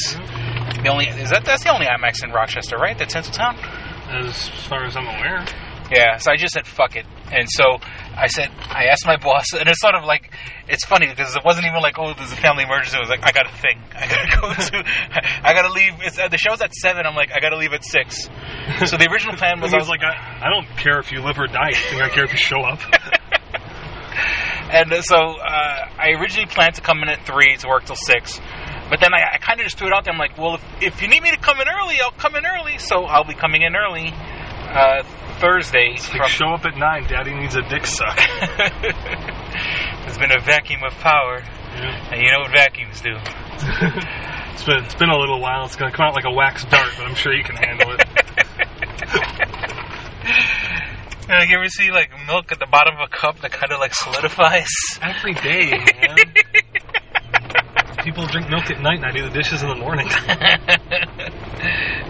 The only is that that's the only IMAX in Rochester, right? That's Tinseltown. As far as I'm aware. Yeah, so I just said fuck it, and so I said I asked my boss, and it's sort of like it's funny because it wasn't even like oh there's a family emergency. It was like I got a thing, I gotta (laughs) go to, I gotta leave. It's uh, the show's at seven. I'm like I gotta leave at six. So the original plan was (laughs) I was was like, I, I don't care if you live or die. I think I care if you show up. (laughs) And so uh, I originally planned to come in at three to work till six, but then I, I kind of just threw it out there. I'm like, well, if, if you need me to come in early, I'll come in early. So I'll be coming in early uh, Thursday. Like, show up at nine. Daddy needs a dick suck. (laughs) There's been a vacuum of power, Yeah. and you know what vacuums do. (laughs) It's been it's been a little while. It's gonna come out like a wax dart, but I'm sure you can handle it. (laughs) Like, you ever see like milk at the bottom of a cup that kind of like solidifies? Every day, man. People drink milk at night, and I do the dishes in the morning.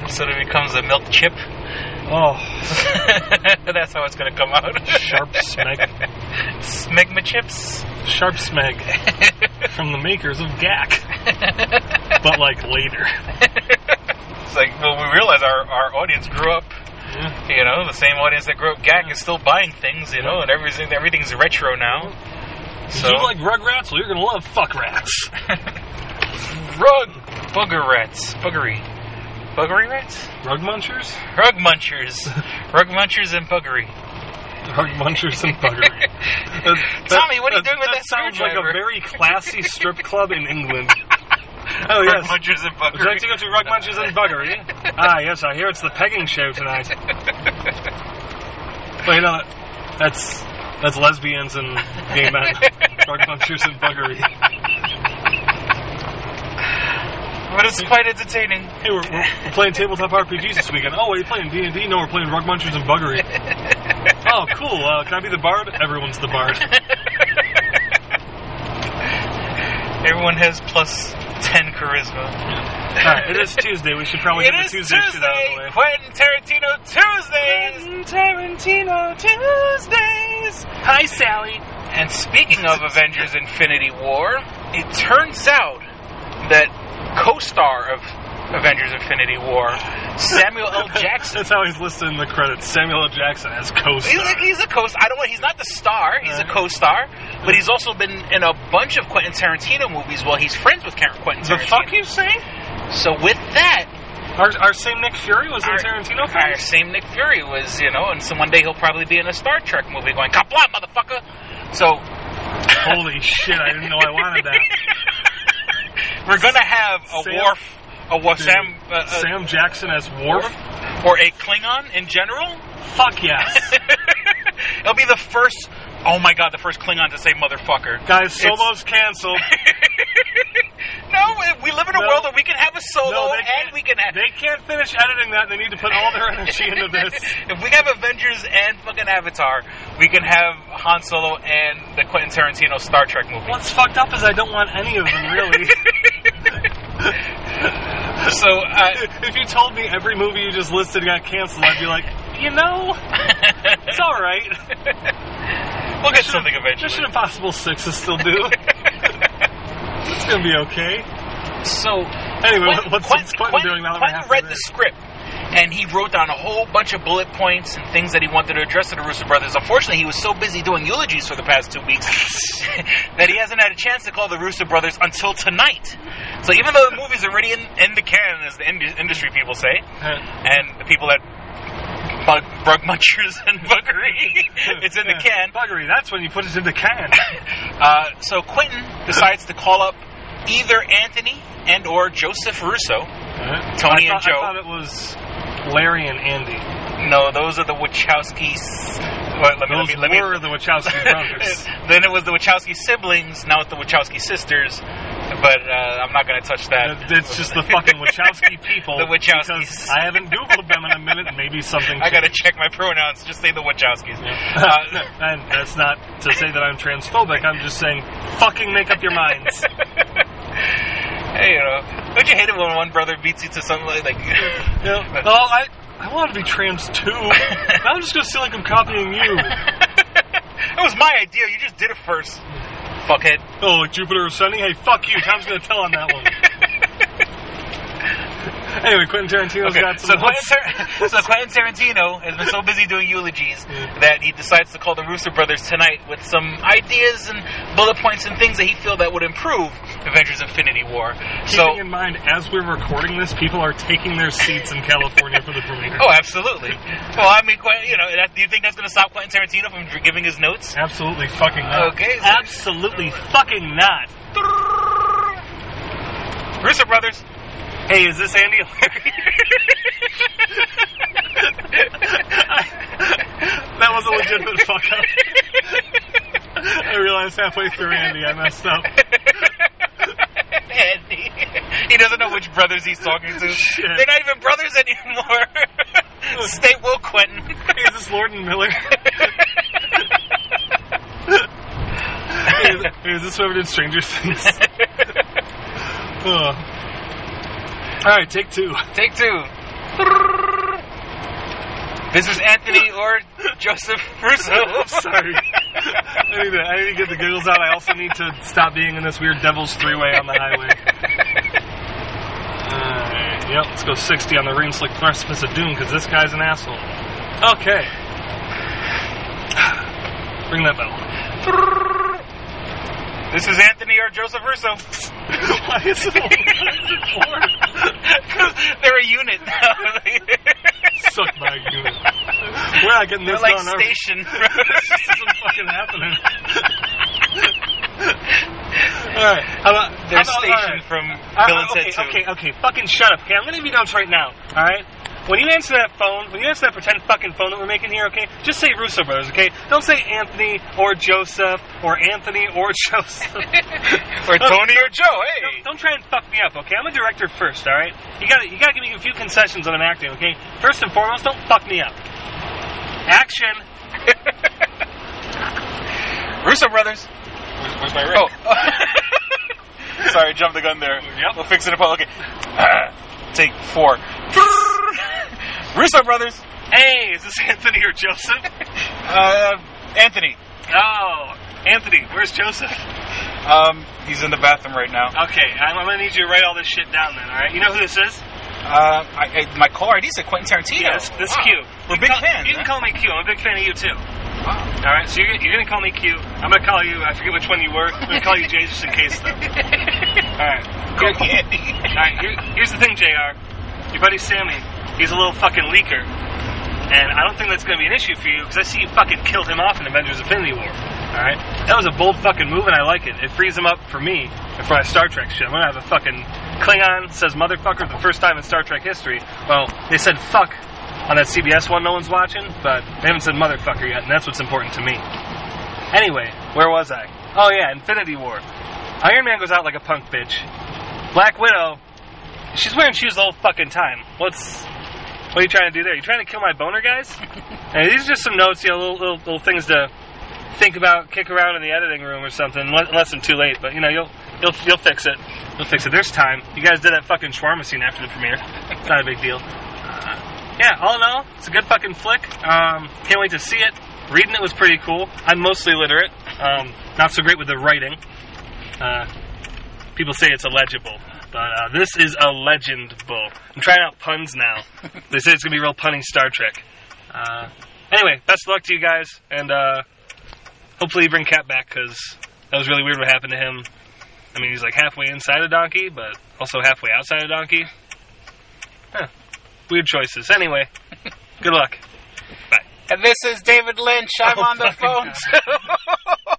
so it becomes a milk chip. Oh, (laughs) That's how it's gonna come out. sharp smeg, Smegma chips. sharp smeg (laughs) from the makers of Gak, but like later. It's like, well, we realize our, our audience grew up, Yeah. you know, the same audience that grew up Gak is still buying things, you know, and everything everything's retro now. So, you like Rugrats? Well, you're gonna love Fuck Rats. (laughs) rug, booger rats, boogery. Buggery rats? Rug Munchers? Rug munchers. Rug munchers and buggery. Rug Munchers and Buggery. (laughs) That- Tommy, what are you doing with that sounds like a very classy strip club in England. (laughs) Oh, Rug yes. munchers and buggery. Would you like to go to Rug Munchers and Buggery? (laughs) ah, yes, I hear it's the pegging show tonight. You know, that's that's lesbians and gay men. Rug Munchers and Buggery. But it's quite entertaining. Hey, we're, we're playing tabletop RPGs this weekend. Oh, are you playing D&D? No, we're playing Rug Munchers and Buggery. (laughs) oh, cool. Uh, can I be the bard? Everyone's the bard. Everyone has plus 10 charisma. All right, it is Tuesday. We should probably It get the Tuesday, Tuesday shit out of the way. Quentin Tarantino Tuesdays. Quentin Tarantino Tuesdays. Hi, Sally. And speaking of Avengers Infinity War, it turns out that co-star of Avengers Infinity War, Samuel L. Jackson. That's how he's listed in the credits. Samuel L. Jackson as co-star. a, he's a co-star. I don't want. He's not the star. He's a co-star, but he's also been in a bunch of Quentin Tarantino movies. While he's friends with Quentin Tarantino. the fuck you say? So with that, Our, our same Nick Fury was in our, Tarantino our same Nick Fury was, you know, and so one day he'll probably be in a Star Trek movie going "Kapla, motherfucker." So Holy shit, I didn't know I wanted that. (laughs) we're gonna have a Sam- Worf, a Worf, Dude, Sam, uh, uh, Sam Jackson as Worf? or a Klingon in general. Fuck yes. (laughs) It'll be the first. Oh my god, the first Klingon to say motherfucker. Guys, It's- Solo's canceled. (laughs) no, we live in a No. world where we can have a solo No, and we can have. They can't finish editing that. They need to put all their (laughs) energy into this. (laughs) if we have Avengers and fucking Avatar, we can have Han Solo and the Quentin Tarantino Star Trek movie. What's fucked up is I don't want any of them, really. (laughs) So, uh, if you told me every movie you just listed got canceled, I'd be like, you know, it's all right. we'll get something eventually. Mission. Impossible 6 is still due. It's gonna be okay. So, Anyway, Quentin, what's, what's Quentin, doing now that Quentin read the script. And he wrote down a whole bunch of bullet points and things that he wanted to address to the Russo brothers. Unfortunately, he was so busy doing eulogies for the past two weeks (laughs) that he hasn't had a chance to call the Russo brothers until tonight. So even though the movie's already in, in the can, as the ind- industry people say, and the people that bug, bug munchers and buggery, (laughs) it's in the can. Buggery, that's when you put it in the can. (laughs) Uh, so Quentin decides to call up either Anthony and or Joseph Russo. Tony I and Joe. I thought it was Larry and Andy. No, those are the Wachowskis. Wait, let me, Those let me, let me, were the Wachowski brothers. (laughs) then it was the Wachowski siblings. Now it's the Wachowski sisters. But uh, I'm not going to touch that. It's just the fucking Wachowski people. (laughs) The Wachowskis. I haven't Googled them in a minute. Maybe something. (laughs) I got to check my pronouns. Just say the Wachowskis. Uh, (laughs) and that's not to say that I'm transphobic. I'm just saying, fucking make up your minds. Hey, you know, don't you hate it when one brother beats you to something like? like know, well, I I want to be trans too. I'm just gonna feel like I'm copying you. it was my idea. You just did it first. Fuckhead. Oh, like Jupiter Ascending? Hey, fuck you. Tom's gonna tell on that one. (laughs) anyway, Quentin Tarantino's Okay, got so. Quentin, Tar- so Quentin Tarantino has been so busy doing eulogies that he decides to call the Russo brothers tonight with some ideas and bullet points and things that he feel that would improve Avengers: Infinity War. So, Keeping in mind, as we're recording this, people are taking their seats in California for the premiere. (laughs) oh, absolutely. Well, I mean, you know, that, do you think that's going to stop Quentin Tarantino from giving his notes? Absolutely fucking not. Okay, so- Absolutely fucking not. Russo brothers. Hey, is this Andy? (laughs) that was a legitimate fuck up. I realized halfway through, Andy, I messed up. Andy. He doesn't know which brothers he's talking to. Shit. They're not even brothers anymore. Stay woke, Quentin. Hey, is this Lord and Miller? (laughs) hey, is, hey, is this whoever did Stranger Things? (laughs) oh. All right, take two. Take two. This is Anthony or Joseph Russo. (laughs) Oh, sorry. I need, to, I need to get the giggles out. I also need to stop being in this weird devil's three-way on the highway. Alright, yep, let's go 60 on the Ring Slick Precipice of Doom, because this guy's an asshole. Okay. Ring that bell. This is Anthony or Joseph Russo. (laughs) Why is it all (laughs) four? They're a unit now. (laughs) Suck my unit. We're not getting They're this like done. are we? station. this isn't fucking happening. Alright, how about... They're about- station alright. from Uh, Bill and okay, Ted 2. okay, okay, fucking shut up. Okay, I'm gonna you notes right now. All right. When you answer that phone, when you answer that pretend fucking phone that we're making here, okay, just say Russo brothers, okay? Don't say Anthony or Joseph or Anthony or (laughs) Joseph. or Tony or Joe, hey. Don't, don't try and fuck me up, okay? I'm a director first, all right? You gotta, you gotta give me a few concessions when I'm acting, okay? First and foremost, don't fuck me up. Action. (laughs) Russo brothers. Where's, where's my ring? Oh. (laughs) Sorry, jumped the gun there. Yep. We'll fix it up. Okay. (clears throat) Take four. Russo brothers. Hey, is this (laughs) Anthony or Joseph? Uh, Anthony. Oh, Anthony. Where's Joseph? Um, he's in the bathroom right now. Okay, I'm, I'm gonna need you to write all this shit down then, alright? You know who this is? Uh, I, I, my caller ID said Quentin Tarantino. Yeah, this, this Wow. Q. We're You big can call, fans. You can call me Q. I'm a big fan of you too. Wow. All right, so you're, you're gonna call me Q. I'm gonna call you. I forget which one you were. I'm gonna call you J just in case though. All right. Cool, Andy. All right. Here, here's the thing, Jr. Your buddy Sammy. He's a little fucking leaker, and I don't think that's gonna be an issue for you because I see you fucking killed him off in Avengers: Infinity War. All right. That was a bold fucking move, and I like it. It frees him up for me for my Star Trek shit. I'm gonna have a fucking Klingon says motherfucker the first time in Star Trek history. Well, they said fuck on that CBS one no one's watching, but they haven't said motherfucker yet, and that's what's important to me. Anyway, where was I? Oh yeah, Infinity War. Iron Man goes out like a punk bitch. Black Widow, she's wearing shoes the whole fucking time. What's what are you trying to do there? You trying to kill my boner, guys? (laughs) and these are just some notes, you know, little, little little things to think about, kick around in the editing room or something. Unless I'm too late, but you know, you'll you'll you'll fix it. You'll fix it. There's time. You guys did that fucking shawarma scene after the premiere. It's not a big deal. Uh, yeah, all in all, it's a good fucking flick. Um, can't wait to see it. Reading it was pretty cool. I'm mostly literate. Um, not so great with the writing. Uh, people say it's illegible, but uh, this is a legend bull. I'm trying out puns now. (laughs) they say it's gonna be real punny Star Trek. Uh, anyway, best of luck to you guys, and uh, hopefully you bring Cap back because that was really weird what happened to him. I mean, he's like halfway inside a donkey, but also halfway outside a donkey. Huh. Weird choices. Anyway, (laughs) good luck. Bye. And this is David Lynch. (laughs) I'm Oh, on the phone too.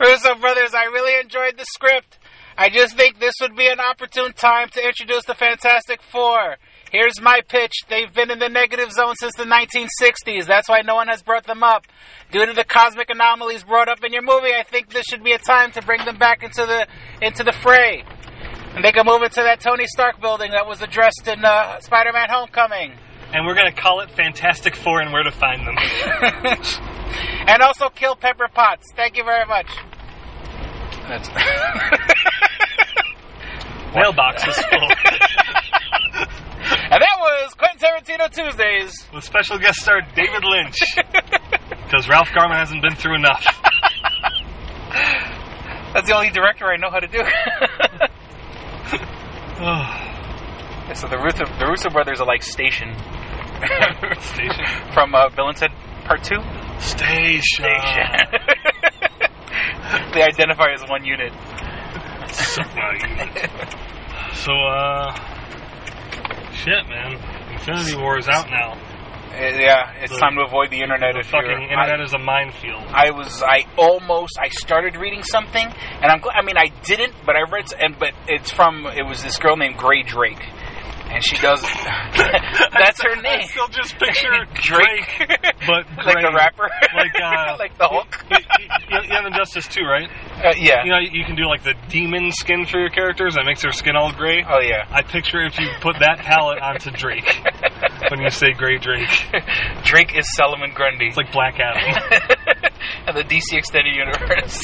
Russo brothers, I really enjoyed the script. I just think this would be an opportune time to introduce the Fantastic Four. Here's my pitch. They've been in the negative zone since the 1960s. That's why no one has brought them up. Due to the cosmic anomalies brought up in your movie, I think this should be a time to bring them back into the into the fray. And they can move into that Tony Stark building that was addressed in uh, Spider-Man: Homecoming. And we're gonna call it Fantastic Four and where to find them. (laughs) and also kill Pepper Potts. Thank you very much. That's (laughs) Mailbox is full. (laughs) and that was Quentin Tarantino Tuesdays. With special guest star David Lynch. Because Ralph Garman hasn't been through enough. (laughs) That's the only director I know how to do. (sighs) so the Russo, the Russo brothers are like Station. Station. From uh, Bill and Part 2. Station. Station. They identify as one unit. So, (laughs) so, uh, shit, man. Infinity War is out now. Uh, yeah, it's The- time to avoid the internet. The if fucking internet I, is a minefield. I was, I almost, I started reading something, and I'm glad. I mean, I didn't, but I read, and but it's from. It was this girl named Grae Drake, and she does. (laughs) that's her I name. (laughs) still just picture (laughs) Drake, but like the rapper, Like, uh, like the Hulk. You, you, you have Injustice 2, right? Uh, yeah. You know, you can do like the demon skin for your characters that makes their skin all gray. Oh yeah. I picture if you put that palette onto Drake when you say Grae Drake. Drake is Solomon Grundy. It's like Black Adam. and the DC Extended Universe.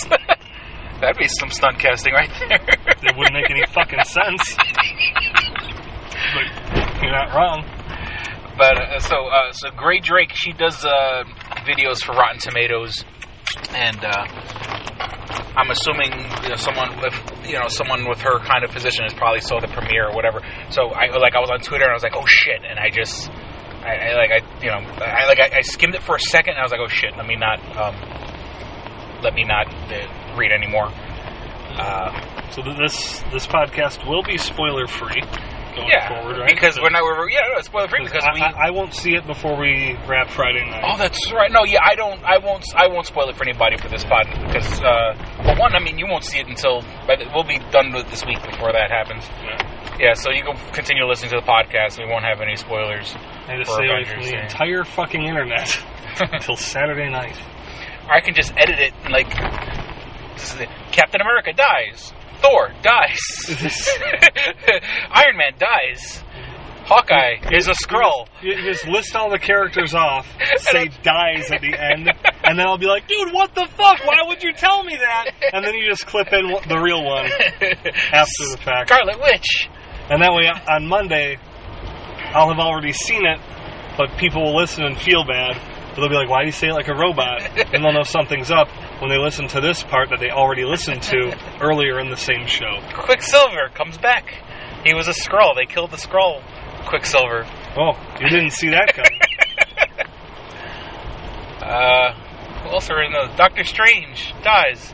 That'd be some stunt casting right there. It wouldn't make any fucking sense. You're not wrong. But uh, so uh, so Grae Drake, she does uh, videos for Rotten Tomatoes, and uh, I'm assuming you know, someone with you know someone with her kind of position has probably saw the premiere or whatever. So I like I was on Twitter and I was like, oh shit, and I just. I, I like I you know I like I, I skimmed it for a second and I was like oh shit let me not um, let me not uh, read anymore uh, So this this podcast will be spoiler free going yeah forward, right? because we're not we're yeah no, spoiler free because I, we I, I won't see it before we wrap Friday night. Oh, that's right. No, yeah, I don't. I won't. I won't spoil it for anybody for this pod because, uh, well, one, I mean, you won't see it until the, we'll be done with this week before that happens. Yeah. Yeah, so you can continue listening to the podcast. And we won't have any spoilers. I just for stay away from the yeah. entire fucking internet (laughs) until Saturday night. Or I can just edit it and like, this is it. Captain America dies. Thor dies. (laughs) Iron Man dies. Hawkeye is a scroll. You just list all the characters off, (laughs) say dies at the end, and then I'll be like, dude, what the fuck? Why would you tell me that? And then you just clip in the real one (laughs) after the fact. Scarlet Witch. And that way, on Monday, I'll have already seen it, but people will listen and feel bad. But they'll be like, why do you say it like a robot? And they'll know something's up when they listen to this part that they already listened to (laughs) earlier in the same show. Quicksilver comes back. He was a scroll. They killed the scroll. Quicksilver. Oh, you didn't see that coming. (laughs) Uh, who else are in those? Doctor Strange dies.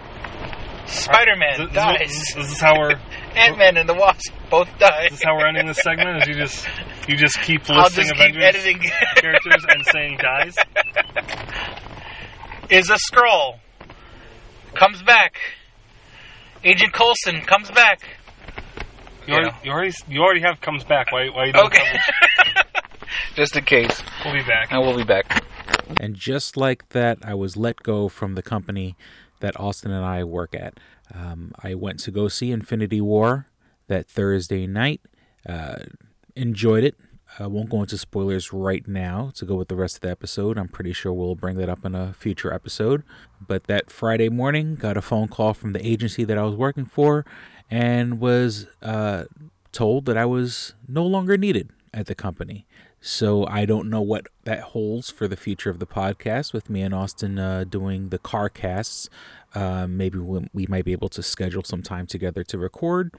Spider Man This- this- dies. This, this is how we're (laughs) Ant Man and the Wasp both die. this is how we're ending this segment. Is you just you just keep listing I'll just keep editing. characters and saying dies. Is a scroll. Comes back. Agent Coulson comes back. You already, you already you already have comes back. Why why you doing Okay. (laughs) just in case. We'll be back. And we'll be back. And just like that, I was let go from the company that Austin and I work at. Um, I went to go see Infinity War that Thursday night. Uh, enjoyed it. I won't go into spoilers right now to go with the rest of the episode. I'm pretty sure we'll bring that up in a future episode. But that Friday morning, got a phone call from the agency that I was working for and was uh, told that I was no longer needed at the company. So I don't know what that holds for the future of the podcast with me and Austin uh, doing the car casts. Uh, maybe we, we might be able to schedule some time together to record.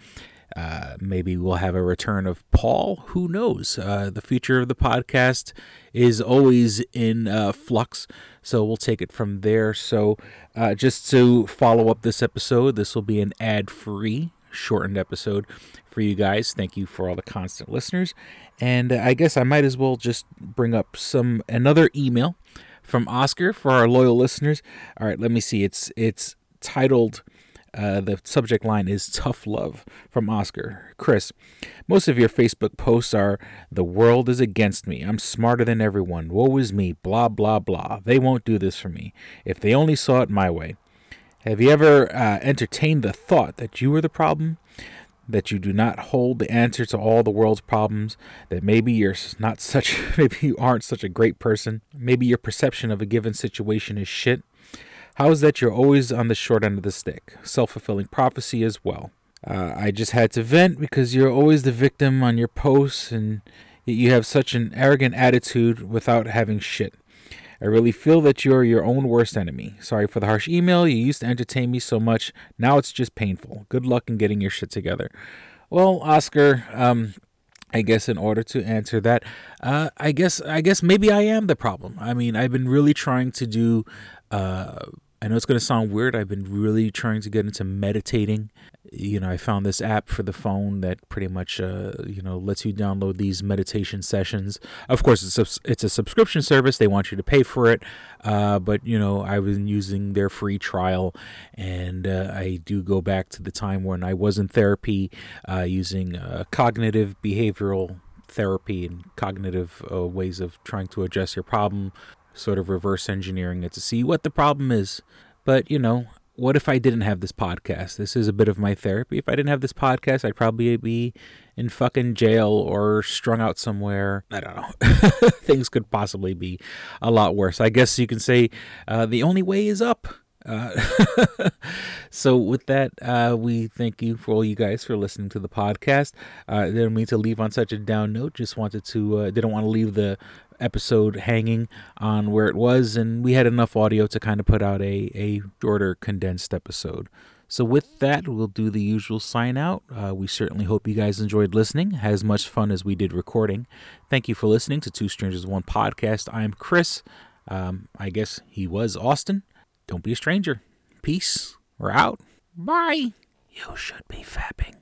Uh, maybe we'll have a return of Paul. Who knows? Uh, the future of the podcast is always in uh, flux, so we'll take it from there. So, uh, just to follow up this episode, this will be an ad free, shortened episode for you guys. Thank you for all the constant listeners. And uh, I guess I might as well just bring up some another email from Oscar for our loyal listeners. All right, let me see. It's it's titled uh, the subject line is tough love from Oscar. Chris, most of your Facebook posts are the world is against me. I'm smarter than everyone. Woe is me. Blah blah blah. They won't do this for me. If they only saw it my way. Have you ever uh, entertained the thought that you were the problem? That you do not hold the answer to all the world's problems? That maybe you're not such, (laughs) maybe you aren't such a great person? Maybe your perception of a given situation is shit? How is that you're always on the short end of the stick? Self fulfilling prophecy as well. Uh, I just had to vent because you're always the victim on your posts and you have such an arrogant attitude without having shit. I really feel that you're your own worst enemy. Sorry for the harsh email. You used to entertain me so much. Now it's just painful. Good luck in getting your shit together. Well, Oscar, um, I guess in order to answer that, uh, I guess I guess maybe I am the problem. I mean, I've been really trying to do. Uh, I know it's going to sound weird. I've been really trying to get into meditating. You know, I found this app for the phone that pretty much, uh, you know, lets you download these meditation sessions. Of course, it's a, it's a subscription service. They want you to pay for it. Uh, but, you know, I've been using their free trial. And uh, I do go back to the time when I was in therapy uh, using uh, cognitive behavioral therapy and cognitive uh, ways of trying to address your problem sort of reverse engineering it to see what the problem is. But, you know, what if I didn't have this podcast? This is a bit of my therapy. If I didn't have this podcast, I'd probably be in fucking jail or strung out somewhere. I don't know. (laughs) Things could possibly be a lot worse. I guess you can say uh, the only way is up. Uh, (laughs) so with that, uh, we thank you for all you guys for listening to the podcast. Uh, didn't mean to leave on such a down note. Just wanted to uh, didn't want to leave the episode hanging on where it was, and we had enough audio to kind of put out a a shorter condensed episode. So with that, we'll do the usual sign out. Uh, we certainly hope you guys enjoyed listening, had as much fun as we did recording. Thank you for listening to Two Strangers One podcast. I'm Chris. Um, I guess he was Austin. Don't be a stranger. Peace. We're out. Bye. You should be fapping.